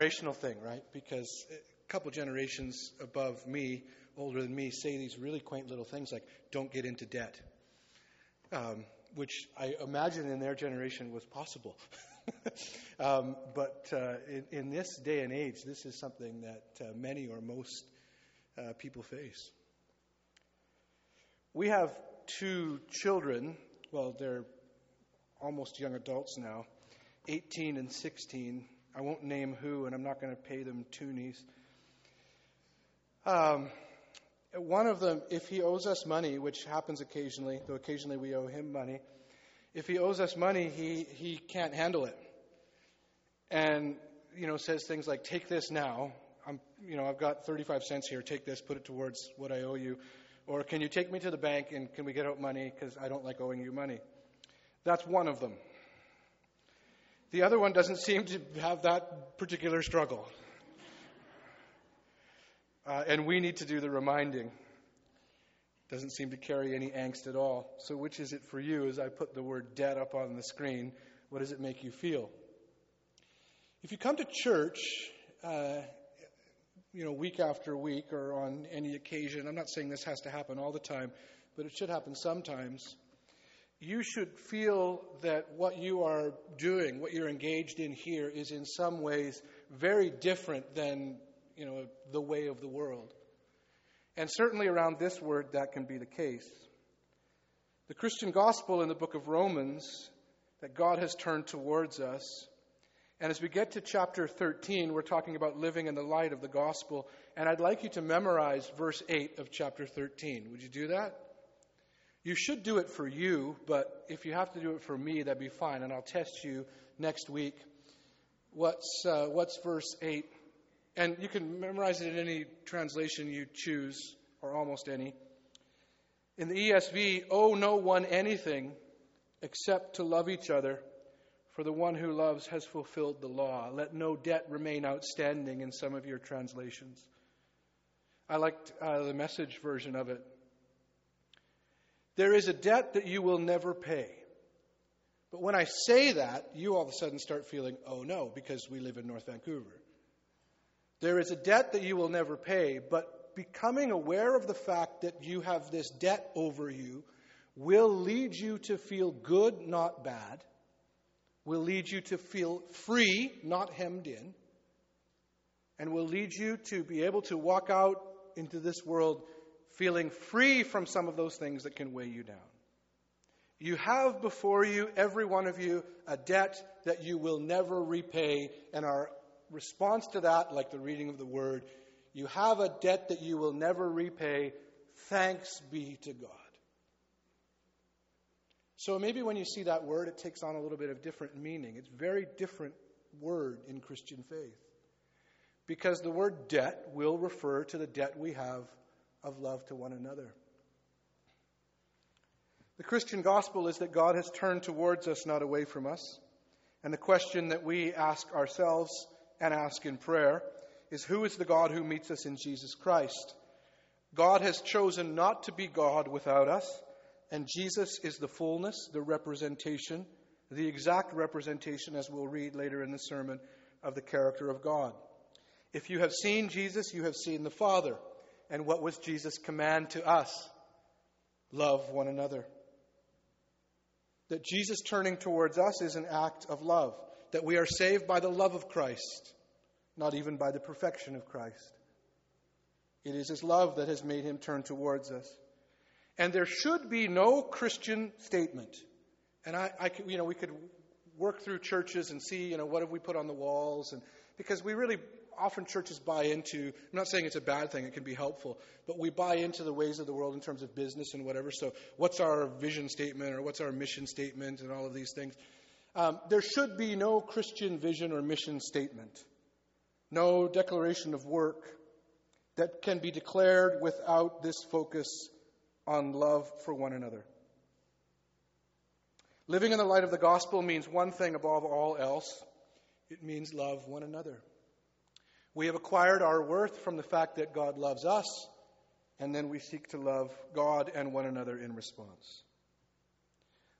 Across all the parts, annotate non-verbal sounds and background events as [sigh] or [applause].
generational thing, right? Because a couple generations above me, older than me, say these really quaint little things like, don't get into debt. Um, which I imagine in their generation was possible. [laughs] um, but uh, in, in, this day and age, this is something that uh, many or most uh, people face. We have two children. Well, they're almost young adults now, 18 and 16. I won't name who, and I'm not going to pay them toonies. Um, one of them, if he owes us money, which happens occasionally, though occasionally we owe him money, if he owes us money, he, he can't handle it. And, you know, says things like, take this now. I'm, you know, I've got 35 cents here. Take this, put it towards what I owe you. Or can you take me to the bank and can we get out money because I don't like owing you money? That's one of them. The other one doesn't seem to have that particular struggle. Uh, and we need to do the reminding. Doesn't seem to carry any angst at all. So, which is it for you as I put the word debt up on the screen? What does it make you feel? If you come to church, uh, you know, week after week or on any occasion, I'm not saying this has to happen all the time, but it should happen sometimes. You should feel that what you are doing, what you're engaged in here, is in some ways very different than you know, the way of the world. And certainly around this word, that can be the case. The Christian gospel in the book of Romans, that God has turned towards us. And as we get to chapter 13, we're talking about living in the light of the gospel. And I'd like you to memorize verse 8 of chapter 13. Would you do that? You should do it for you, but if you have to do it for me, that'd be fine. And I'll test you next week. What's, uh, what's verse 8? And you can memorize it in any translation you choose, or almost any. In the ESV, owe no one anything except to love each other, for the one who loves has fulfilled the law. Let no debt remain outstanding in some of your translations. I liked uh, the message version of it. There is a debt that you will never pay. But when I say that, you all of a sudden start feeling, oh no, because we live in North Vancouver. There is a debt that you will never pay, but becoming aware of the fact that you have this debt over you will lead you to feel good, not bad, will lead you to feel free, not hemmed in, and will lead you to be able to walk out into this world feeling free from some of those things that can weigh you down. You have before you, every one of you, a debt that you will never repay and our response to that, like the reading of the word, you have a debt that you will never repay. Thanks be to God. So maybe when you see that word, it takes on a little bit of different meaning. It's a very different word in Christian faith. Because the word debt will refer to the debt we have of love to one another. The Christian gospel is that God has turned towards us, not away from us. And the question that we ask ourselves and ask in prayer is who is the God who meets us in Jesus Christ? God has chosen not to be God without us, and Jesus is the fullness, the representation, the exact representation, as we'll read later in the sermon, of the character of God. If you have seen Jesus, you have seen the Father. And what was Jesus' command to us? Love one another. That Jesus turning towards us is an act of love that we are saved by the love of Christ, not even by the perfection of Christ. It is His love that has made Him turn towards us. And there should be no Christian statement. And I, I could, you know, we could work through churches and see, you know, what have we put on the walls, and because we really often churches buy into. I'm not saying it's a bad thing; it can be helpful, but we buy into the ways of the world in terms of business and whatever. So, what's our vision statement, or what's our mission statement, and all of these things. Um, there should be no Christian vision or mission statement, no declaration of work that can be declared without this focus on love for one another. Living in the light of the gospel means one thing above all else it means love one another. We have acquired our worth from the fact that God loves us, and then we seek to love God and one another in response.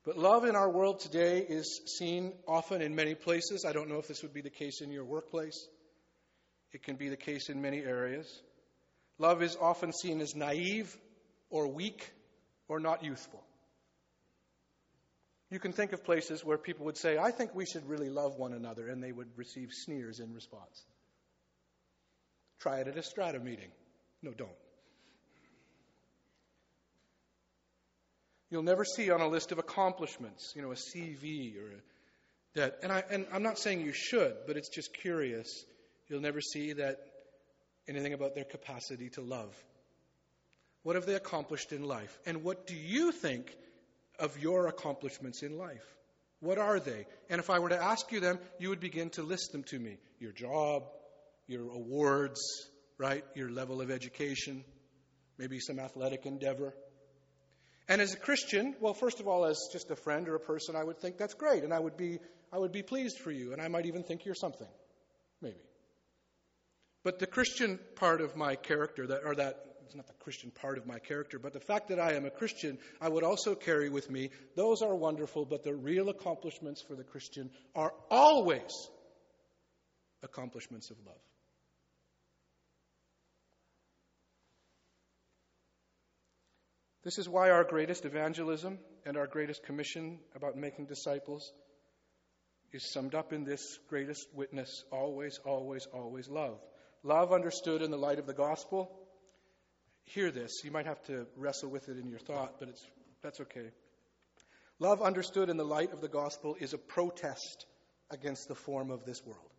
But love in our world today is seen often in many places. I don't know if this would be the case in your workplace. It can be the case in many areas. Love is often seen as naive or weak or not youthful. You can think of places where people would say, I think we should really love one another, and they would receive sneers in response. Try it at a strata meeting. No, don't. You'll never see on a list of accomplishments, you know, a CV or a, that, and, I, and I'm not saying you should, but it's just curious. You'll never see that anything about their capacity to love. What have they accomplished in life? And what do you think of your accomplishments in life? What are they? And if I were to ask you them, you would begin to list them to me your job, your awards, right? Your level of education, maybe some athletic endeavor. And as a Christian, well, first of all, as just a friend or a person, I would think that's great, and I would be, I would be pleased for you, and I might even think you're something, maybe. But the Christian part of my character, that, or that, it's not the Christian part of my character, but the fact that I am a Christian, I would also carry with me, those are wonderful, but the real accomplishments for the Christian are always accomplishments of love. This is why our greatest evangelism and our greatest commission about making disciples is summed up in this greatest witness always, always, always love. Love understood in the light of the gospel. Hear this. You might have to wrestle with it in your thought, but it's, that's okay. Love understood in the light of the gospel is a protest against the form of this world.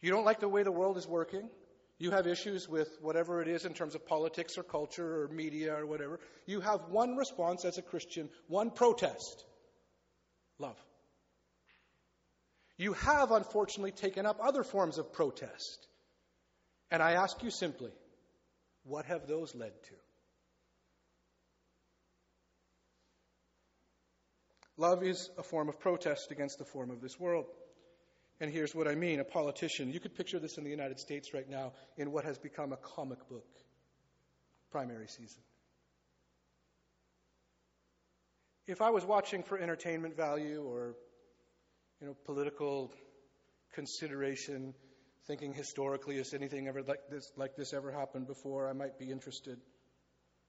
You don't like the way the world is working? You have issues with whatever it is in terms of politics or culture or media or whatever. You have one response as a Christian, one protest love. You have, unfortunately, taken up other forms of protest. And I ask you simply, what have those led to? Love is a form of protest against the form of this world. And here's what I mean a politician. You could picture this in the United States right now in what has become a comic book primary season. If I was watching for entertainment value or you know, political consideration, thinking historically, has anything ever like this, like this ever happened before, I might be interested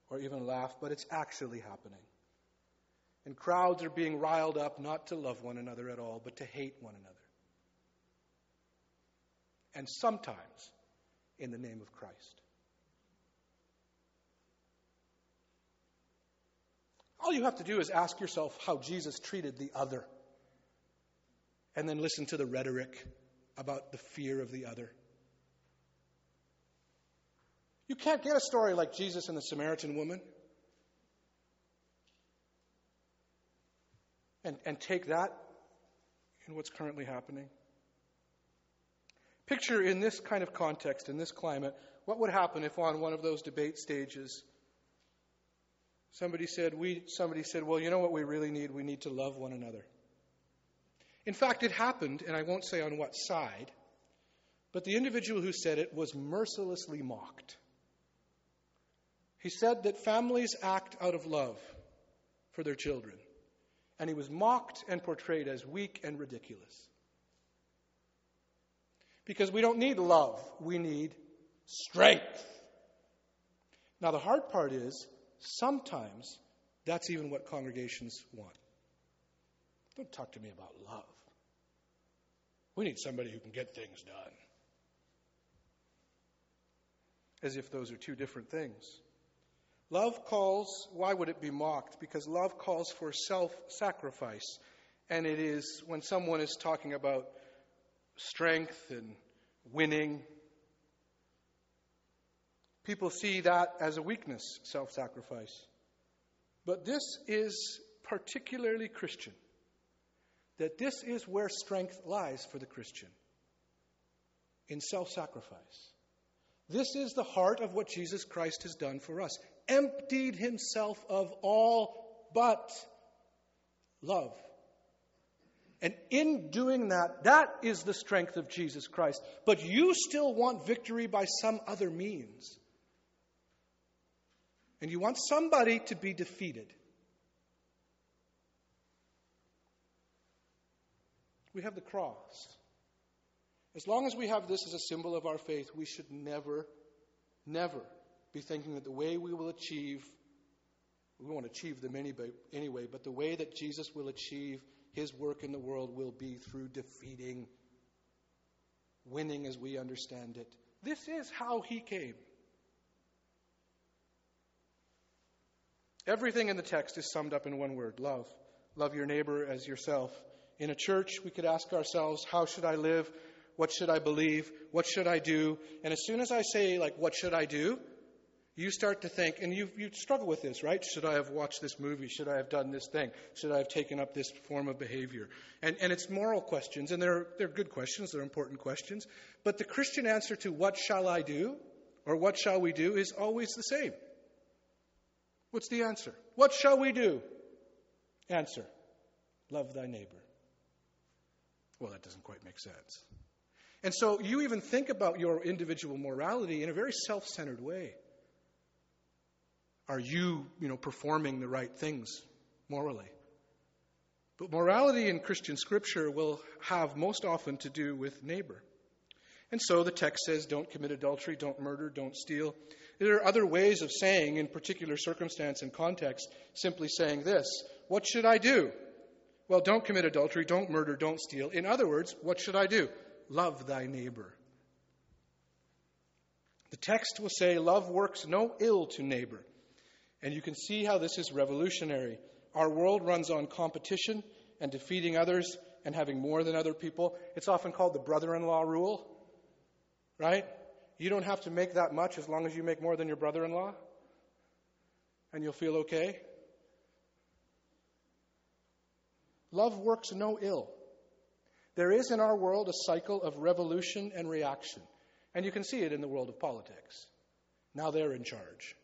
or even laugh, but it's actually happening. And crowds are being riled up not to love one another at all, but to hate one another and sometimes in the name of Christ. All you have to do is ask yourself how Jesus treated the other, and then listen to the rhetoric about the fear of the other. You can't get a story like Jesus and the Samaritan woman and, and take that in what's currently happening. Picture in this kind of context, in this climate, what would happen if on one of those debate stages somebody said, we, somebody said, well, you know what we really need? We need to love one another. In fact, it happened, and I won't say on what side, but the individual who said it was mercilessly mocked. He said that families act out of love for their children, and he was mocked and portrayed as weak and ridiculous. Because we don't need love, we need strength. Now, the hard part is sometimes that's even what congregations want. Don't talk to me about love. We need somebody who can get things done. As if those are two different things. Love calls, why would it be mocked? Because love calls for self sacrifice. And it is when someone is talking about strength and winning. People see that as a weakness, self sacrifice. But this is particularly Christian. That this is where strength lies for the Christian in self sacrifice. This is the heart of what Jesus Christ has done for us. Emptied himself of all but love. And in doing that, that is the strength of Jesus Christ. But you still want victory by some other means. And you want somebody to be defeated. We have the cross. As long as we have this as a symbol of our faith, we should never, never be thinking that the way we will achieve, we won't achieve them anyway, but the way that Jesus will achieve his work in the world will be through defeating, winning as we understand it. This is how he came. Everything in the text is summed up in one word love. Love your neighbor as yourself. In a church, we could ask ourselves, how should I live? What should I believe? What should I do? And as soon as I say, like, what should I do? You start to think, and you, you struggle with this, right? Should I have watched this movie? Should I have done this thing? Should I have taken up this form of behavior? And, and it's moral questions, and they're, they're good questions, they're important questions. But the Christian answer to what shall I do, or what shall we do, is always the same. What's the answer? What shall we do? Answer Love thy neighbor. Well, that doesn't quite make sense. And so you even think about your individual morality in a very self centered way. Are you, you know, performing the right things morally? But morality in Christian scripture will have most often to do with neighbor. And so the text says don't commit adultery, don't murder, don't steal. There are other ways of saying, in particular circumstance and context, simply saying this What should I do? Well, don't commit adultery, don't murder, don't steal. In other words, what should I do? Love thy neighbor. The text will say, Love works no ill to neighbor. And you can see how this is revolutionary. Our world runs on competition and defeating others and having more than other people. It's often called the brother in law rule, right? You don't have to make that much as long as you make more than your brother in law, and you'll feel okay. Love works no ill. There is in our world a cycle of revolution and reaction. And you can see it in the world of politics. Now they're in charge.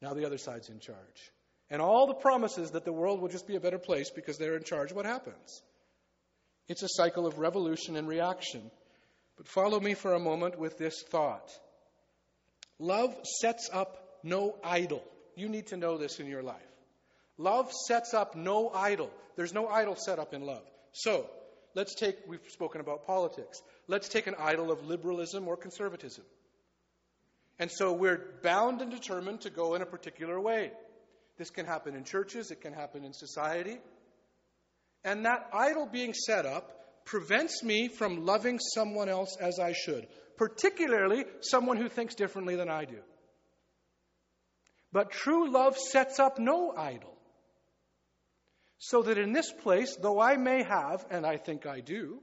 Now the other side's in charge. And all the promises that the world will just be a better place because they're in charge, what happens? It's a cycle of revolution and reaction. But follow me for a moment with this thought Love sets up no idol. You need to know this in your life. Love sets up no idol. There's no idol set up in love. So, let's take, we've spoken about politics. Let's take an idol of liberalism or conservatism. And so we're bound and determined to go in a particular way. This can happen in churches, it can happen in society. And that idol being set up prevents me from loving someone else as I should, particularly someone who thinks differently than I do. But true love sets up no idol. So that in this place, though I may have, and I think I do,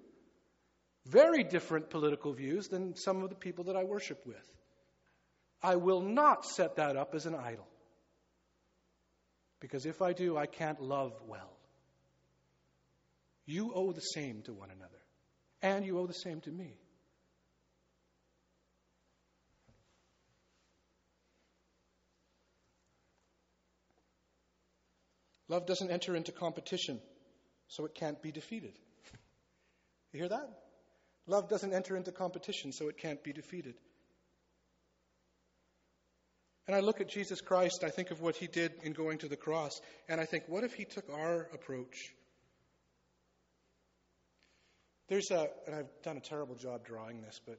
very different political views than some of the people that I worship with. I will not set that up as an idol. Because if I do, I can't love well. You owe the same to one another, and you owe the same to me. Love doesn't enter into competition, so it can't be defeated. You hear that? Love doesn't enter into competition, so it can't be defeated. And I look at Jesus Christ, I think of what he did in going to the cross, and I think, what if he took our approach? There's a, and I've done a terrible job drawing this, but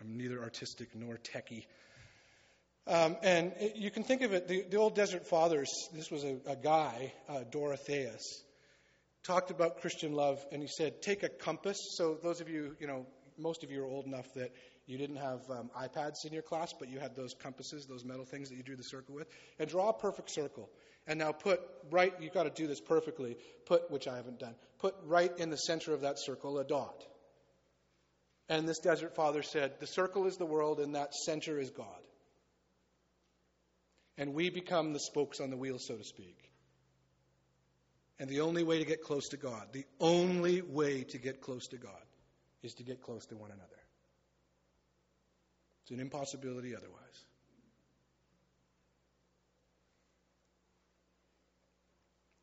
I'm neither artistic nor techie. Um, and it, you can think of it, the, the, old Desert Fathers, this was a, a guy, uh, Dorotheus, talked about Christian love, and he said, take a compass. So those of you, you know, most of you are old enough that you didn't have um, iPads in your class, but you had those compasses, those metal things that you drew the circle with, and draw a perfect circle. And now put right, you've got to do this perfectly, put, which I haven't done, put right in the center of that circle a dot. And this desert father said, The circle is the world, and that center is God. And we become the spokes on the wheel, so to speak. And the only way to get close to God, the only way to get close to God, is to get close to one another. It's an impossibility otherwise.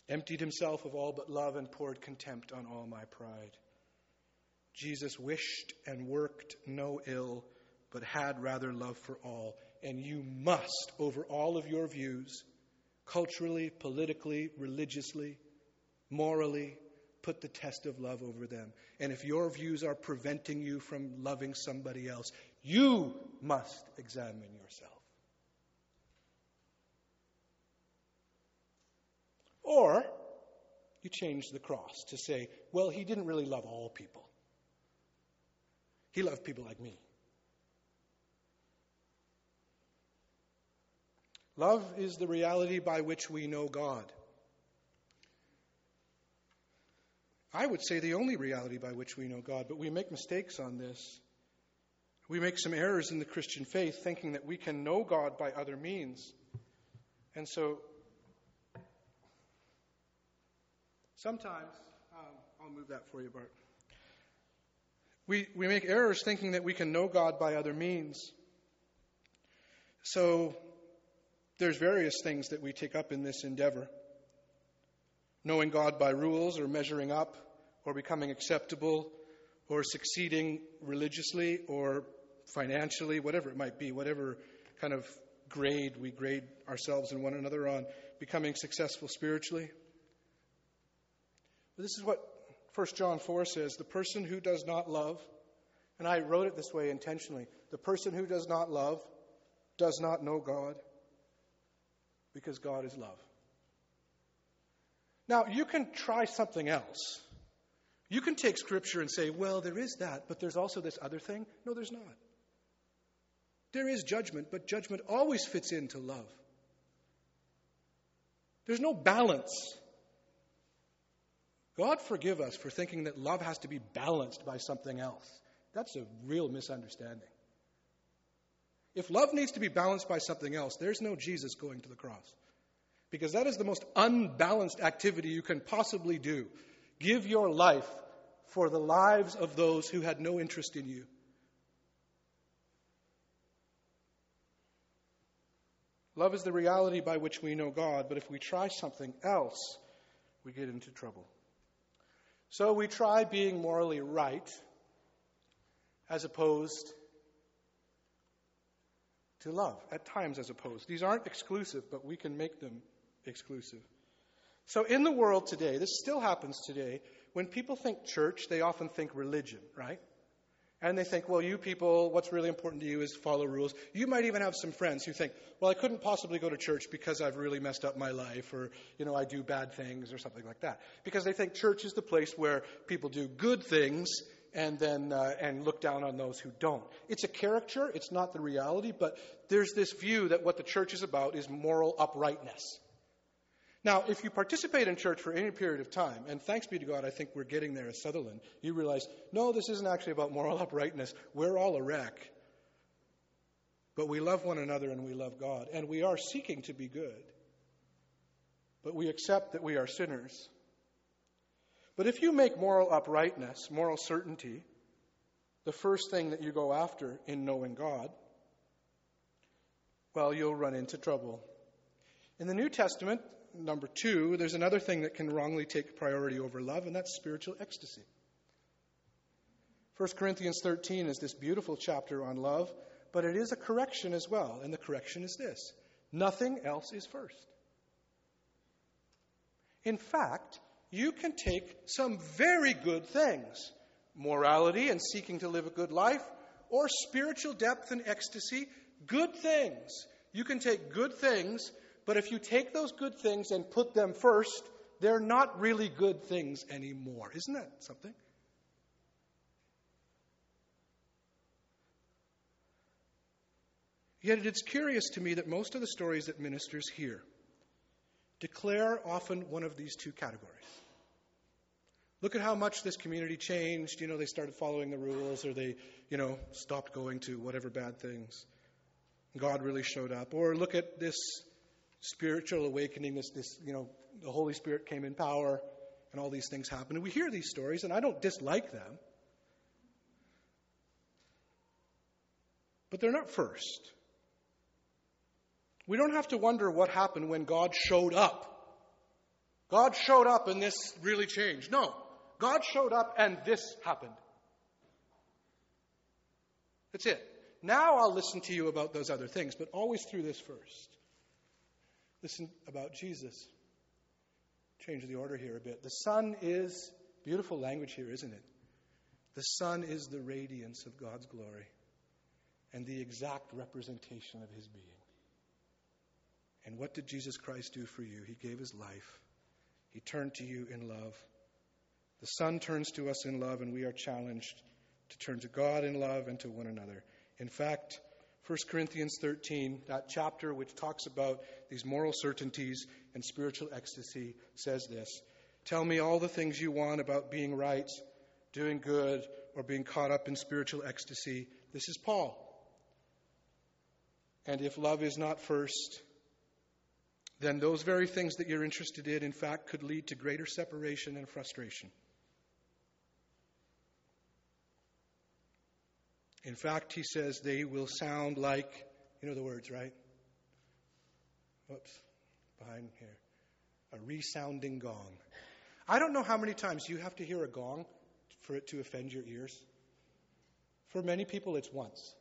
Emptied himself of all but love and poured contempt on all my pride. Jesus wished and worked no ill, but had rather love for all. And you must, over all of your views, culturally, politically, religiously, morally, put the test of love over them. And if your views are preventing you from loving somebody else, you must examine yourself. Or you change the cross to say, well, he didn't really love all people. He loved people like me. Love is the reality by which we know God. I would say the only reality by which we know God, but we make mistakes on this. We make some errors in the Christian faith thinking that we can know God by other means. And so sometimes, um, I'll move that for you, Bart. We, we make errors thinking that we can know God by other means. So there's various things that we take up in this endeavor. Knowing God by rules or measuring up or becoming acceptable or succeeding religiously or financially, whatever it might be, whatever kind of grade we grade ourselves and one another on, becoming successful spiritually. But this is what 1 John 4 says the person who does not love, and I wrote it this way intentionally the person who does not love does not know God because God is love. Now, you can try something else. You can take Scripture and say, well, there is that, but there's also this other thing. No, there's not. There is judgment, but judgment always fits into love. There's no balance. God forgive us for thinking that love has to be balanced by something else. That's a real misunderstanding. If love needs to be balanced by something else, there's no Jesus going to the cross. Because that is the most unbalanced activity you can possibly do. Give your life for the lives of those who had no interest in you. Love is the reality by which we know God, but if we try something else, we get into trouble. So we try being morally right as opposed to love, at times as opposed. These aren't exclusive, but we can make them exclusive. So in the world today, this still happens today, when people think church, they often think religion, right? And they think, well, you people, what's really important to you is follow rules. You might even have some friends who think, well, I couldn't possibly go to church because I've really messed up my life or, you know, I do bad things or something like that. Because they think church is the place where people do good things and then uh, and look down on those who don't. It's a caricature, it's not the reality, but there's this view that what the church is about is moral uprightness. Now, if you participate in church for any period of time, and thanks be to God, I think we're getting there at Sutherland, you realize, no, this isn't actually about moral [laughs] uprightness. We're all a wreck. But we love one another and we love God, and we are seeking to be good. But we accept that we are sinners. But if you make moral uprightness, moral certainty, the first thing that you go after in knowing God, well, you'll run into trouble. In the New Testament, number two, there's another thing that can wrongly take priority over love, and that's spiritual ecstasy. 1 Corinthians 13 is this beautiful chapter on love, but it is a correction as well, and the correction is this nothing else is first. In fact, you can take some very good things morality and seeking to live a good life, or spiritual depth and ecstasy, good things. You can take good things but if you take those good things and put them first, they're not really good things anymore. Isn't that something? Yet it's curious to me that most of the stories that ministers hear declare often one of these two categories. Look at how much this community changed. You know, they started following the rules or they, you know, stopped going to whatever bad things. God really showed up. Or look at this spiritual awakening, this, this, you know, the Holy Spirit came in power, and all these things happened. And we hear these stories, and I don't dislike them. But they're not first. We don't have to wonder what happened when God showed up. God showed up and this really changed. No. God showed up and this happened. That's it. Now I'll listen to you about those other things, but always through this first. Listen about Jesus. Change the order here a bit. The Son is Beautiful language here, isn't it? The Son is the radiance of God's glory and the exact representation of his being. And what did Jesus Christ do for you? He gave his life. He turned to you in love. The Son turns to us in love, and we are challenged to turn to God in love and to one another. In fact, 1 Corinthians 13, that chapter which talks about these moral certainties and spiritual ecstasy, says this Tell me all the things you want about being right, doing good, or being caught up in spiritual ecstasy. This is Paul. And if love is not first, then those very things that you're interested in, in fact, could lead to greater separation and frustration. In fact, he says they will sound like, you know the words, right? Whoops, behind here. A resounding gong. I don't know how many times you have to hear a gong for it to offend your ears. For many people, it's once.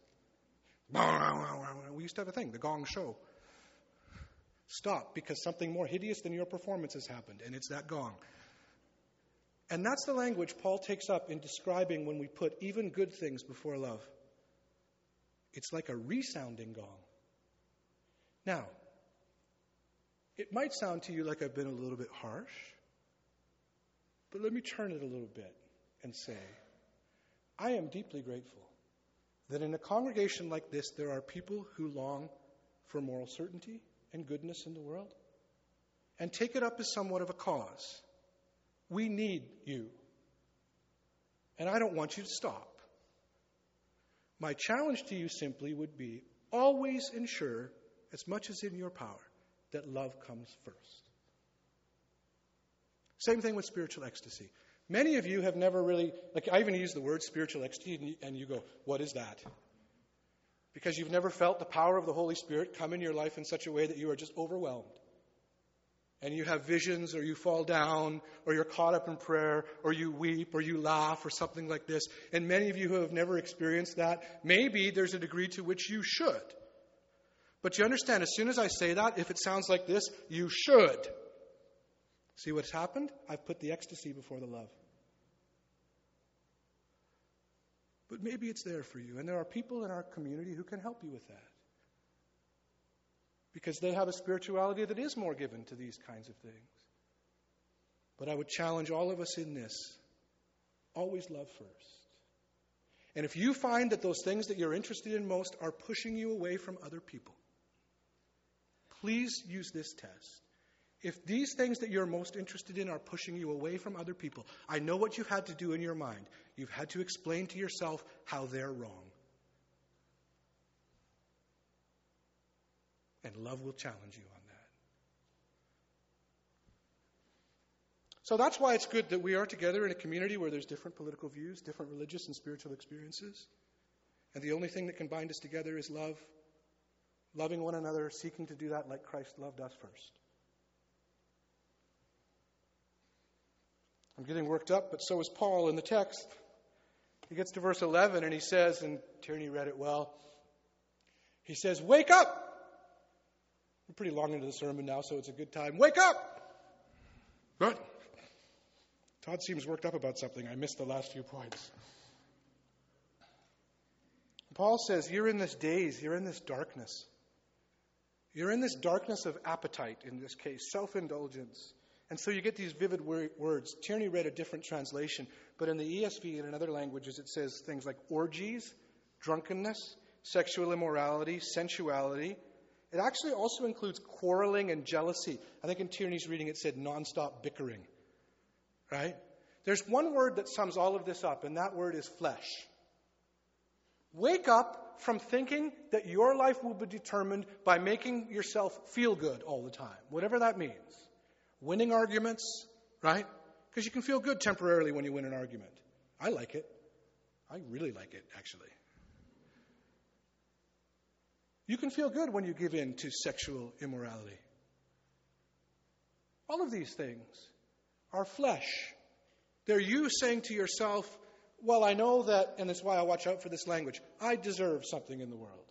We used to have a thing, the gong show. Stop, because something more hideous than your performance has happened, and it's that gong. And that's the language Paul takes up in describing when we put even good things before love. It's like a resounding gong. Now, it might sound to you like I've been a little bit harsh, but let me turn it a little bit and say, I am deeply grateful that in a congregation like this, there are people who long for moral certainty and goodness in the world and take it up as somewhat of a cause. We need you. And I don't want you to stop. My challenge to you simply would be always ensure, as much as in your power, that love comes first. Same thing with spiritual ecstasy. Many of you have never really, like, I even use the word spiritual ecstasy, and you go, What is that? Because you've never felt the power of the Holy Spirit come in your life in such a way that you are just overwhelmed and you have visions or you fall down or you're caught up in prayer or you weep or you laugh or something like this. And many of you who have never experienced that, maybe there's a degree to which you should. But you understand, as soon as I say that, if it sounds like this, you should. See what's happened? I've put the ecstasy before the love. But maybe it's there for you. And there are people in our community who can help you with that because they have a spirituality that is more given to these kinds of things. But I would challenge all of us in this always love first. And if you find that those things that you're interested in most are pushing you away from other people, please use this test. If these things that you're most interested in are pushing you away from other people, I know what you've had to do in your mind. You've had to explain to yourself how they're wrong. And love will challenge you on that. So that's why it's good that we are together in a community where there's different political views, different religious and spiritual experiences. And the only thing that can bind us together is love, loving one another, seeking to do that like Christ loved us first. I'm getting worked up, but so is Paul in the text. He gets to verse 11 and he says, and Tierney read it well, he says, Wake up! We're pretty long into the sermon now, so it's a good time. Wake up! Good. Todd seems worked up about something. I missed the last few points. Paul says, You're in this daze, you're in this darkness. You're in this darkness of appetite, in this case, self indulgence. And so you get these vivid words. Tierney read a different translation, but in the ESV and in other languages it says things like orgies, drunkenness, sexual immorality, sensuality, it actually also includes quarreling and jealousy. I think in Tierney's reading it said nonstop bickering. Right? There's one word that sums all of this up, and that word is flesh. Wake up from thinking that your life will be determined by making yourself feel good all the time, whatever that means. Winning arguments, right? Because you can feel good temporarily when you win an argument. I like it. I really like it, actually. You can feel good when you give in to sexual immorality. All of these things are flesh. They're you saying to yourself, Well, I know that, and that's why I watch out for this language, I deserve something in the world.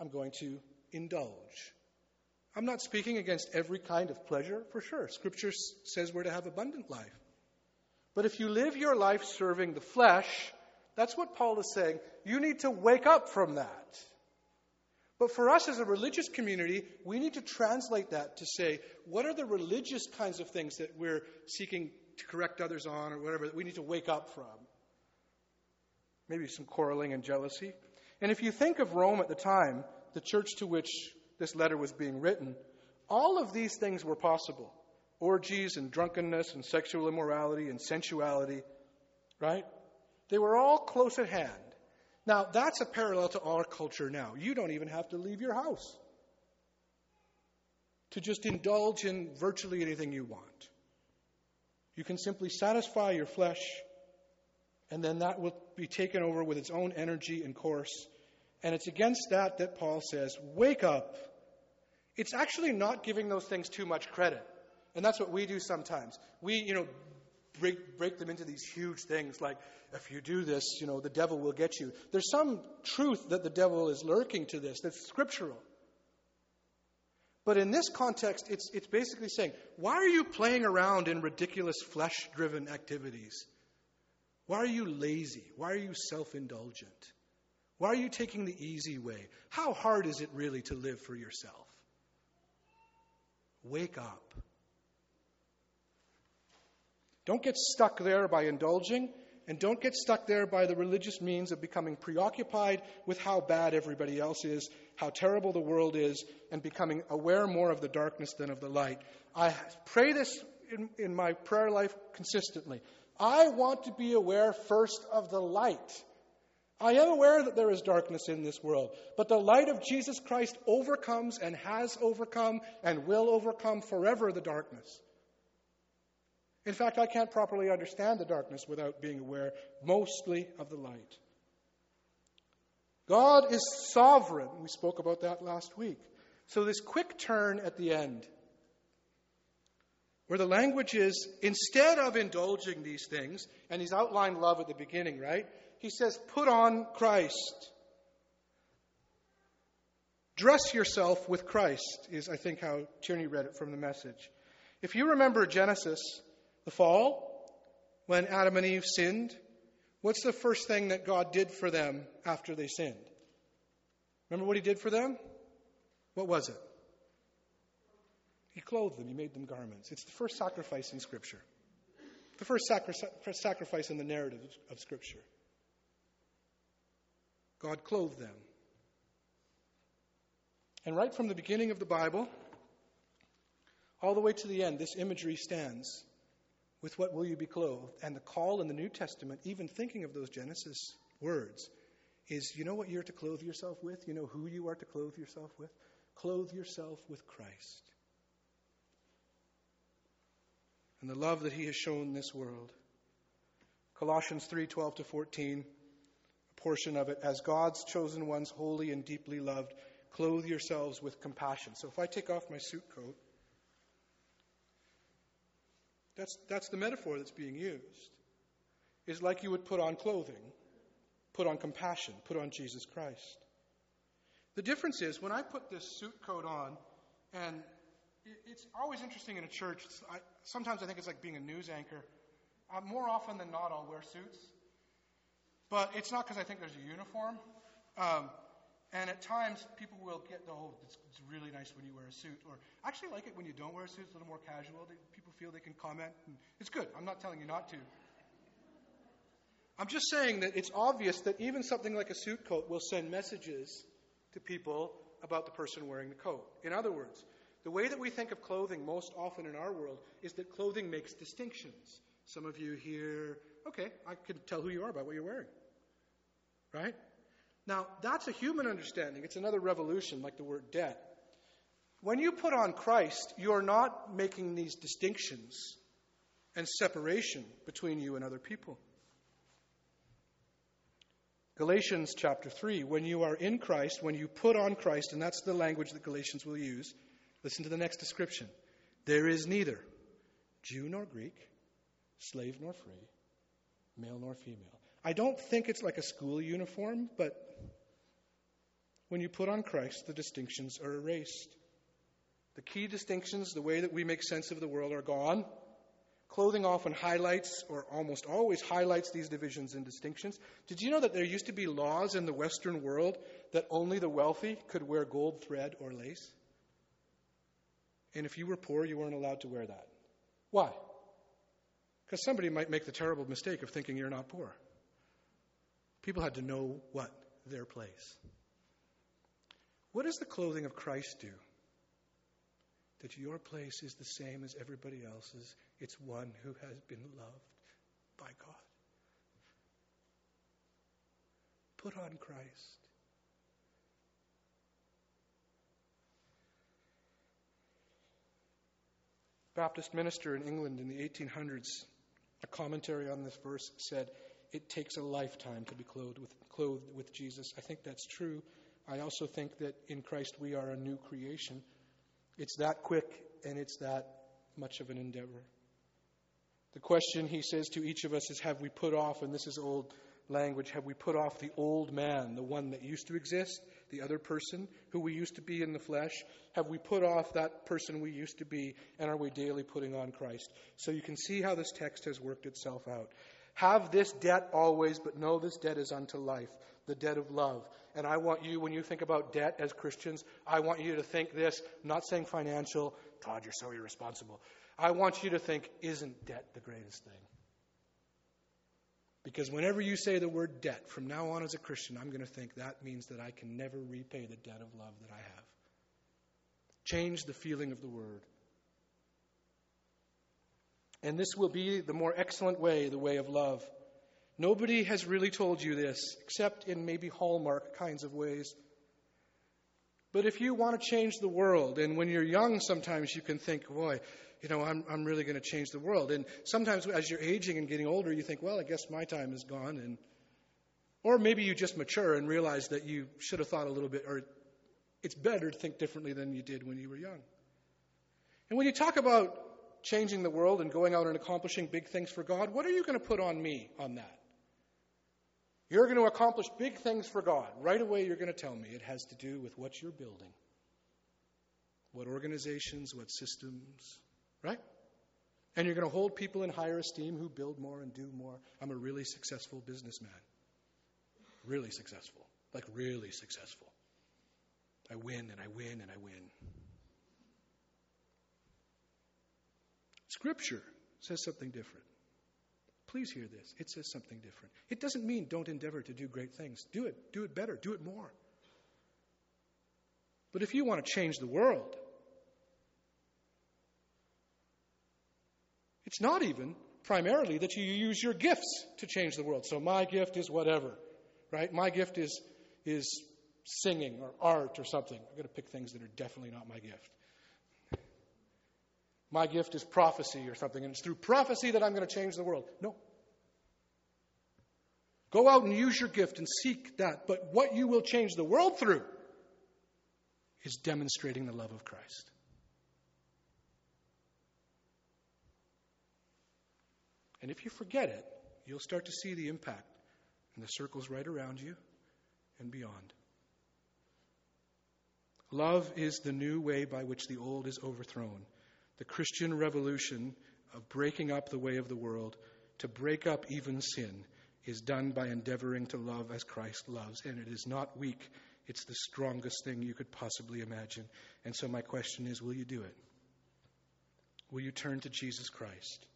I'm going to indulge. I'm not speaking against every kind of pleasure, for sure. Scripture says we're to have abundant life. But if you live your life serving the flesh, that's what Paul is saying. You need to wake up from that. But for us as a religious community, we need to translate that to say, what are the religious kinds of things that we're seeking to correct others on or whatever that we need to wake up from? Maybe some quarreling and jealousy. And if you think of Rome at the time, the church to which this letter was being written, all of these things were possible orgies and drunkenness and sexual immorality and sensuality, right? They were all close at hand. Now, that's a parallel to our culture now. You don't even have to leave your house to just indulge in virtually anything you want. You can simply satisfy your flesh, and then that will be taken over with its own energy and course. And it's against that that Paul says, Wake up. It's actually not giving those things too much credit. And that's what we do sometimes. We, you know, break, break them into these huge things like, if you do this, you know, the devil will get you. There's some truth that the devil is lurking to this that's scriptural. But in this context, it's, it's basically saying, why are you playing around in ridiculous flesh driven activities? Why are you lazy? Why are you self indulgent? Why are you taking the easy way? How hard is it really to live for yourself? Wake up. Don't get stuck there by indulging, and don't get stuck there by the religious means of becoming preoccupied with how bad everybody else is, how terrible the world is, and becoming aware more of the darkness than of the light. I pray this in, in my prayer life consistently. I want to be aware first of the light. I am aware that there is darkness in this world, but the light of Jesus Christ overcomes and has overcome and will overcome forever the darkness. In fact, I can't properly understand the darkness without being aware mostly of the light. God is sovereign. We spoke about that last week. So, this quick turn at the end, where the language is instead of indulging these things, and he's outlined love at the beginning, right? He says, put on Christ. Dress yourself with Christ, is, I think, how Tierney read it from the message. If you remember Genesis, the fall, when Adam and Eve sinned, what's the first thing that God did for them after they sinned? Remember what He did for them? What was it? He clothed them, He made them garments. It's the first sacrifice in Scripture, the first sacri- sacrifice in the narrative of Scripture. God clothed them. And right from the beginning of the Bible, all the way to the end, this imagery stands with what will you be clothed? And the call in the New Testament, even thinking of those Genesis words, is you know what you're to clothe yourself with? You know who you are to clothe yourself with? Clothe yourself with Christ. And the love that he has shown this world. Colossians 3:12 to 14, a portion of it, as God's chosen ones, holy and deeply loved, clothe yourselves with compassion. So if I take off my suit coat, that's, that's the metaphor that's being used. Is like you would put on clothing, put on compassion, put on Jesus Christ. The difference is when I put this suit coat on, and it's always interesting in a church. I, sometimes I think it's like being a news anchor. Uh, more often than not, I'll wear suits. But it's not because I think there's a uniform. Um, and at times, people will get, oh, it's, it's, really nice when you wear a suit. Or actually like it when you don't wear a suit. It's a little more casual. They, people feel they can comment. And it's good. I'm not telling you not to. I'm just saying that it's obvious that even something like a suit coat will send messages to people about the person wearing the coat. In other words, the way that we think of clothing most often in our world is that clothing makes distinctions. Some of you here, okay, I can tell who you are by what you're wearing. Right? Now, that's a human understanding. It's another revolution, like the word debt. When you put on Christ, you're not making these distinctions and separation between you and other people. Galatians chapter 3, when you are in Christ, when you put on Christ, and that's the language that Galatians will use, listen to the next description. There is neither Jew nor Greek, slave nor free, male nor female. I don't think it's like a school uniform, but when you put on Christ, the distinctions are erased. The key distinctions, the way that we make sense of the world, are gone. Clothing often highlights, or almost always highlights, these divisions and distinctions. Did you know that there used to be laws in the Western world that only the wealthy could wear gold thread or lace? And if you were poor, you weren't allowed to wear that. Why? Because somebody might make the terrible mistake of thinking you're not poor. People had to know what? Their place. What does the clothing of Christ do? That your place is the same as everybody else's. It's one who has been loved by God. Put on Christ. Baptist minister in England in the 1800s, a commentary on this verse said, It takes a lifetime to be clothed with, clothed with Jesus. I think that's true. I also think that in Christ we are a new creation. It's that quick and it's that much of an endeavor. The question he says to each of us is Have we put off, and this is old language, have we put off the old man, the one that used to exist, the other person who we used to be in the flesh? Have we put off that person we used to be, and are we daily putting on Christ? So you can see how this text has worked itself out. Have this debt always, but know this debt is unto life, the debt of love. And I want you, when you think about debt as Christians, I want you to think this, not saying financial, Todd, you're so irresponsible. I want you to think, isn't debt the greatest thing? Because whenever you say the word debt, from now on as a Christian, I'm going to think that means that I can never repay the debt of love that I have. Change the feeling of the word. And this will be the more excellent way, the way of love. Nobody has really told you this, except in maybe hallmark kinds of ways. But if you want to change the world, and when you're young, sometimes you can think, boy, you know, I'm, I'm really going to change the world. And sometimes as you're aging and getting older, you think, well, I guess my time is gone. And, or maybe you just mature and realize that you should have thought a little bit, or it's better to think differently than you did when you were young. And when you talk about changing the world and going out and accomplishing big things for God, what are you going to put on me on that? You're going to accomplish big things for God. Right away, you're going to tell me it has to do with what you're building. What organizations, what systems, Right? And you're going to hold people in higher esteem who build more and do more. I'm a really successful businessman. Really successful. Like, really successful. I win and I win and I win. Scripture says something different. Please hear this. It says something different. It doesn't mean don't endeavor to do great things. Do it. Do it better. Do it more. But if you want to change the world, It's not even primarily that you use your gifts to change the world. So my gift is whatever, right? My gift is is singing or art or something. I'm going to pick things that are definitely not my gift. My gift is prophecy or something, and it's through prophecy that I'm going to change the world. No. Go out and use your gift and seek that. But what you will change the world through is demonstrating the love of Christ. And if you forget it, you'll start to see the impact in the circles right around you and beyond. Love is the new way by which the old is overthrown. The Christian revolution of breaking up the way of the world, to break up even sin, is done by endeavoring to love as Christ loves. And it is not weak, it's the strongest thing you could possibly imagine. And so, my question is will you do it? Will you turn to Jesus Christ?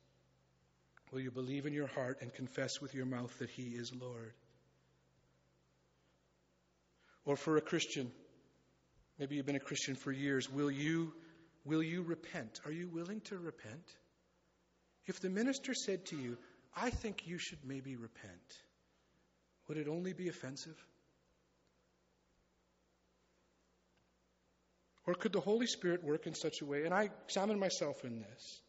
Will you believe in your heart and confess with your mouth that He is Lord? Or for a Christian, maybe you've been a Christian for years, will you, will you repent? Are you willing to repent? If the minister said to you, I think you should maybe repent, would it only be offensive? Or could the Holy Spirit work in such a way, and I examine myself in this,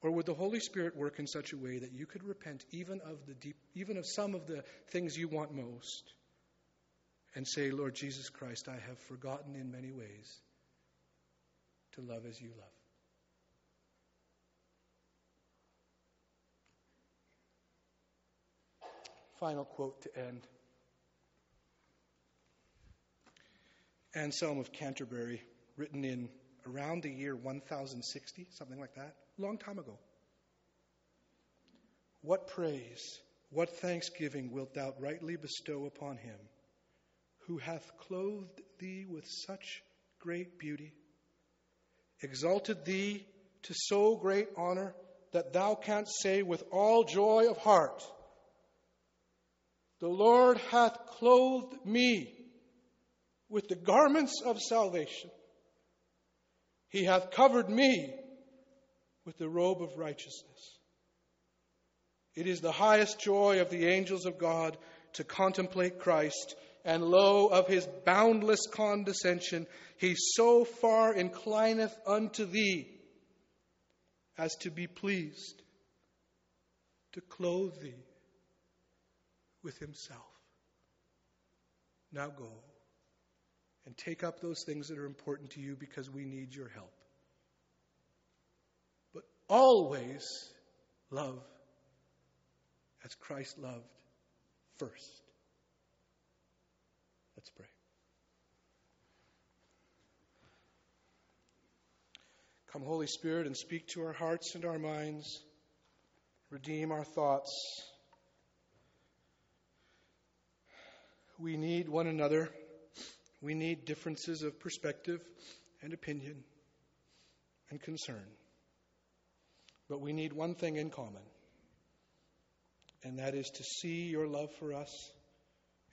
or would the Holy Spirit work in such a way that you could repent even of the deep, even of some of the things you want most and say, Lord Jesus Christ, I have forgotten in many ways to love as you love. Final quote to end. Anselm of Canterbury, written in around the year 1060, something like that long time ago. what praise, what thanksgiving wilt thou rightly bestow upon him who hath clothed thee with such great beauty, exalted thee to so great honor that thou canst say with all joy of heart, The Lord hath clothed me with the garments of salvation. He hath covered me with the robe of righteousness. It is the highest joy of the angels of God to contemplate Christ, and lo, of his boundless condescension, he so far inclineth unto thee as to be pleased to clothe thee with himself. Now go and take up those things that are important to you because we need your help. But always love as Christ loved first. Let's pray. Come, Holy Spirit, and speak to our hearts and our minds. Redeem our thoughts. We need one another. We need differences of perspective and opinion and concern. But we need one thing in common, and that is to see your love for us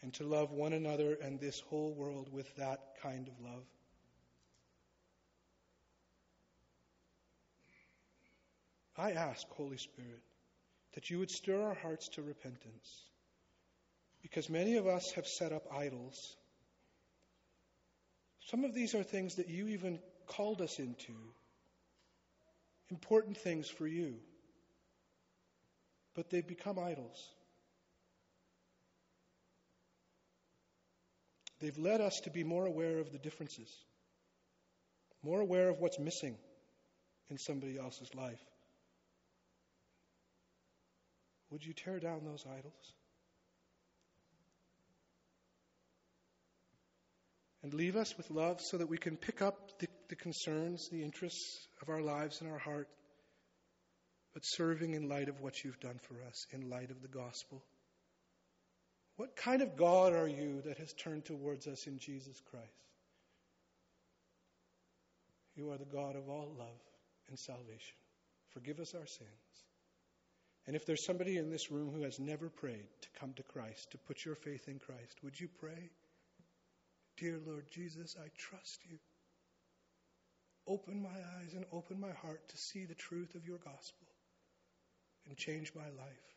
and to love one another and this whole world with that kind of love. I ask, Holy Spirit, that you would stir our hearts to repentance. Because many of us have set up idols. Some of these are things that you even called us into, important things for you. But they've become idols. They've led us to be more aware of the differences, more aware of what's missing in somebody else's life. Would you tear down those idols? And leave us with love so that we can pick up the, the, concerns, the interests of our lives and our heart, but serving in light of what you've done for us, in light of the gospel. What kind of God are you that has turned towards us in Jesus Christ? You are the God of all love and salvation. Forgive us our sins. And if there's somebody in this room who has never prayed to come to Christ, to put your faith in Christ, would you pray? Dear Lord Jesus, I trust you. Open my eyes and open my heart to see the truth of your gospel and change my life.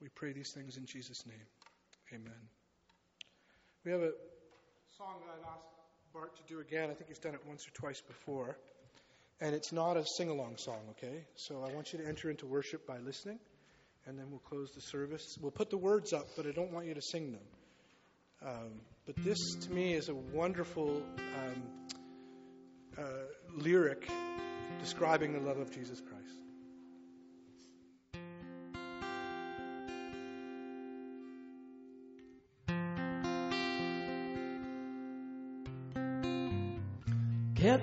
We pray these things in Jesus' name. Amen. We have a song that I've asked Bart to do again. I think he's done it once or twice before. And it's not a sing along song, okay? So I want you to enter into worship by listening, and then we'll close the service. We'll put the words up, but I don't want you to sing them. Um, but this, to me, is a wonderful um, uh, lyric describing the love of Jesus Christ.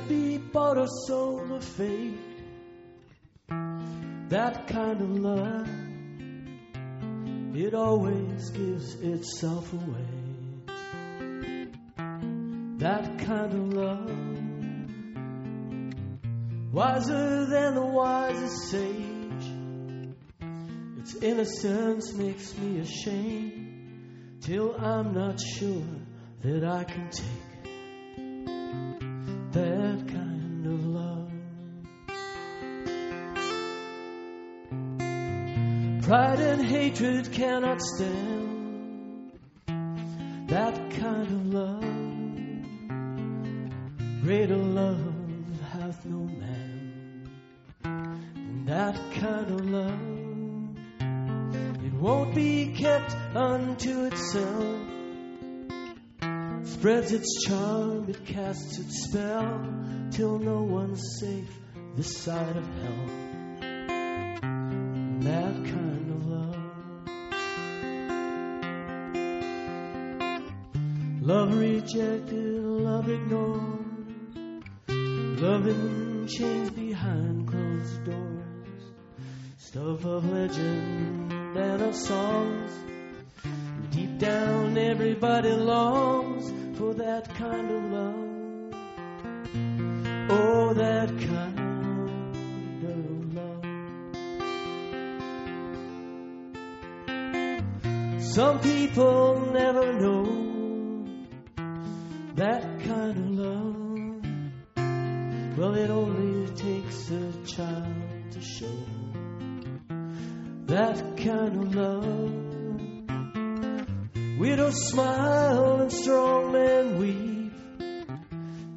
Be bought or sold or fake. That kind of love, it always gives itself away. That kind of love, wiser than the wisest sage. Its innocence makes me ashamed till I'm not sure that I can take that kind of love. Pride and hatred cannot stand that kind of love. Greater love hath no man. And that kind of love, it won't be kept unto itself spreads its charm, it casts its spell, till no one's safe this side of hell. That kind of love. Love rejected, love ignored, love in chains behind closed doors. stuff of legend and of songs. Deep down, everybody longs for that kind of love. Oh, that kind of love. Some people never know that kind of love. Well, it only takes a child to show that kind of love. Widows smile and strong men weep.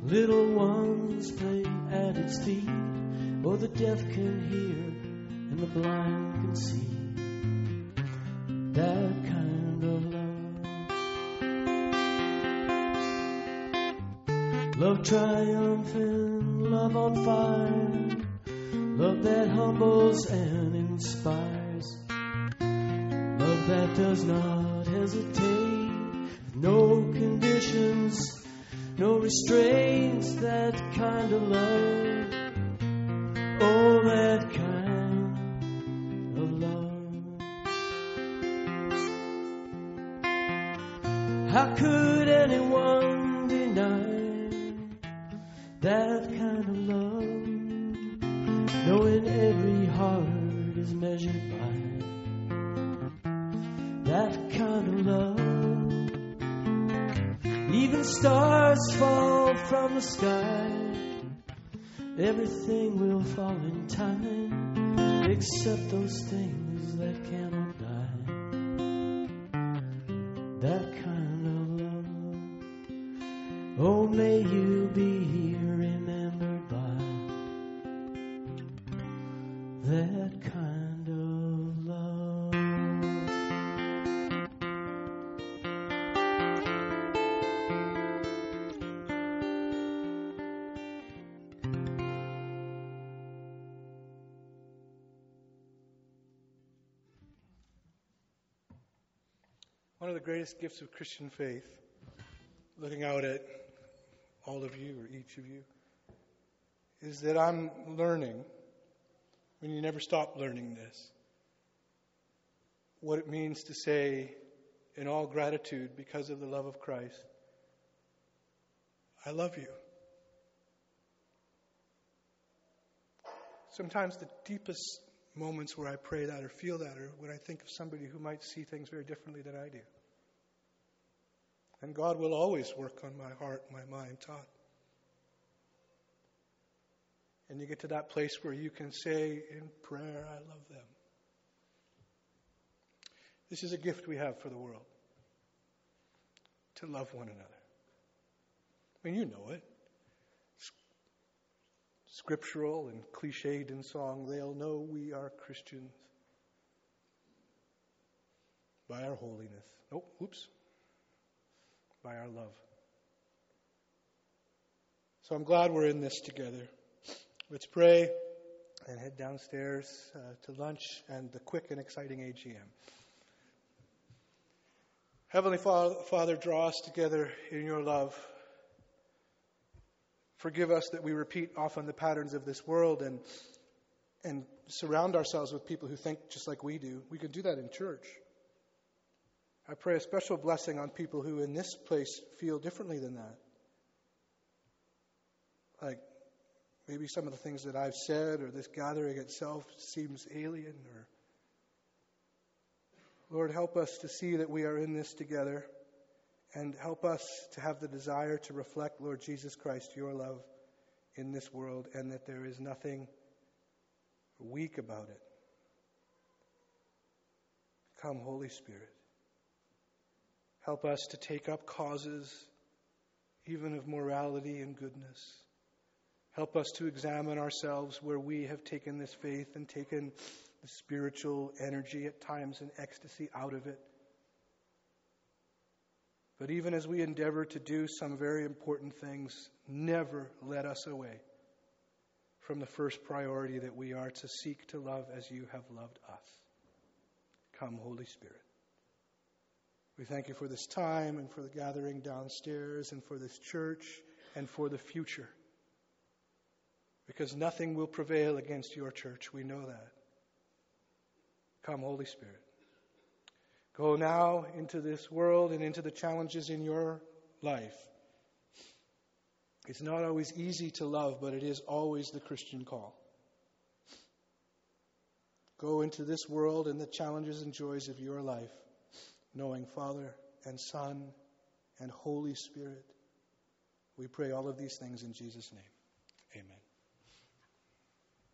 Little ones play at its feet. Oh, the deaf can hear and the blind can see. That kind of love. Love triumphant, love on fire. Love that humbles and inspires. Love that does not hesitate. No restraints. That kind of love. Oh, that kind of love. How could anyone from the sky. Everything will fall in time, except those things that cannot Gifts of Christian faith, looking out at all of you or each of you, is that I'm learning, mean, you never stop learning this, what it means to say, in all gratitude, because of the love of Christ, I love you. Sometimes the deepest moments where I pray that or feel that are when I think of somebody who might see things very differently than I do. And God will always work on my heart, my mind, Todd. And you get to that place where you can say in prayer, I love them. This is a gift we have for the world to love one another. I mean, you know it. Scriptural and cliched in song, they'll know we are Christians by our holiness. Oh, oops. By our love. So I'm glad we're in this together. Let's pray and head downstairs uh, to lunch and the quick and exciting AGM. Heavenly Father, draw us together in your love. Forgive us that we repeat often the patterns of this world and, and surround ourselves with people who think just like we do. We can do that in church. I pray a special blessing on people who in this place feel differently than that. Like maybe some of the things that I've said or this gathering itself seems alien or Lord, help us to see that we are in this together and help us to have the desire to reflect, Lord Jesus Christ, your love in this world and that there is nothing weak about it. Come, Holy Spirit. Help us to take up causes even of morality and goodness. Help us to examine ourselves where we have taken this faith and taken the spiritual energy at times and ecstasy out of it. But even as we endeavor to do some very important things, never let us away from the first priority that we are to seek to love as you have loved us. Come, Holy Spirit. We thank you for this time and for the gathering downstairs and for this church and for the future. Because nothing will prevail against your church. We know that. Come, Holy Spirit. Go now into this world and into the challenges in your life. It's not always easy to love, but it is always the Christian call. Go into this world and the challenges and joys of your life, knowing Father and Son and Holy Spirit. We pray all of these things in Jesus' name.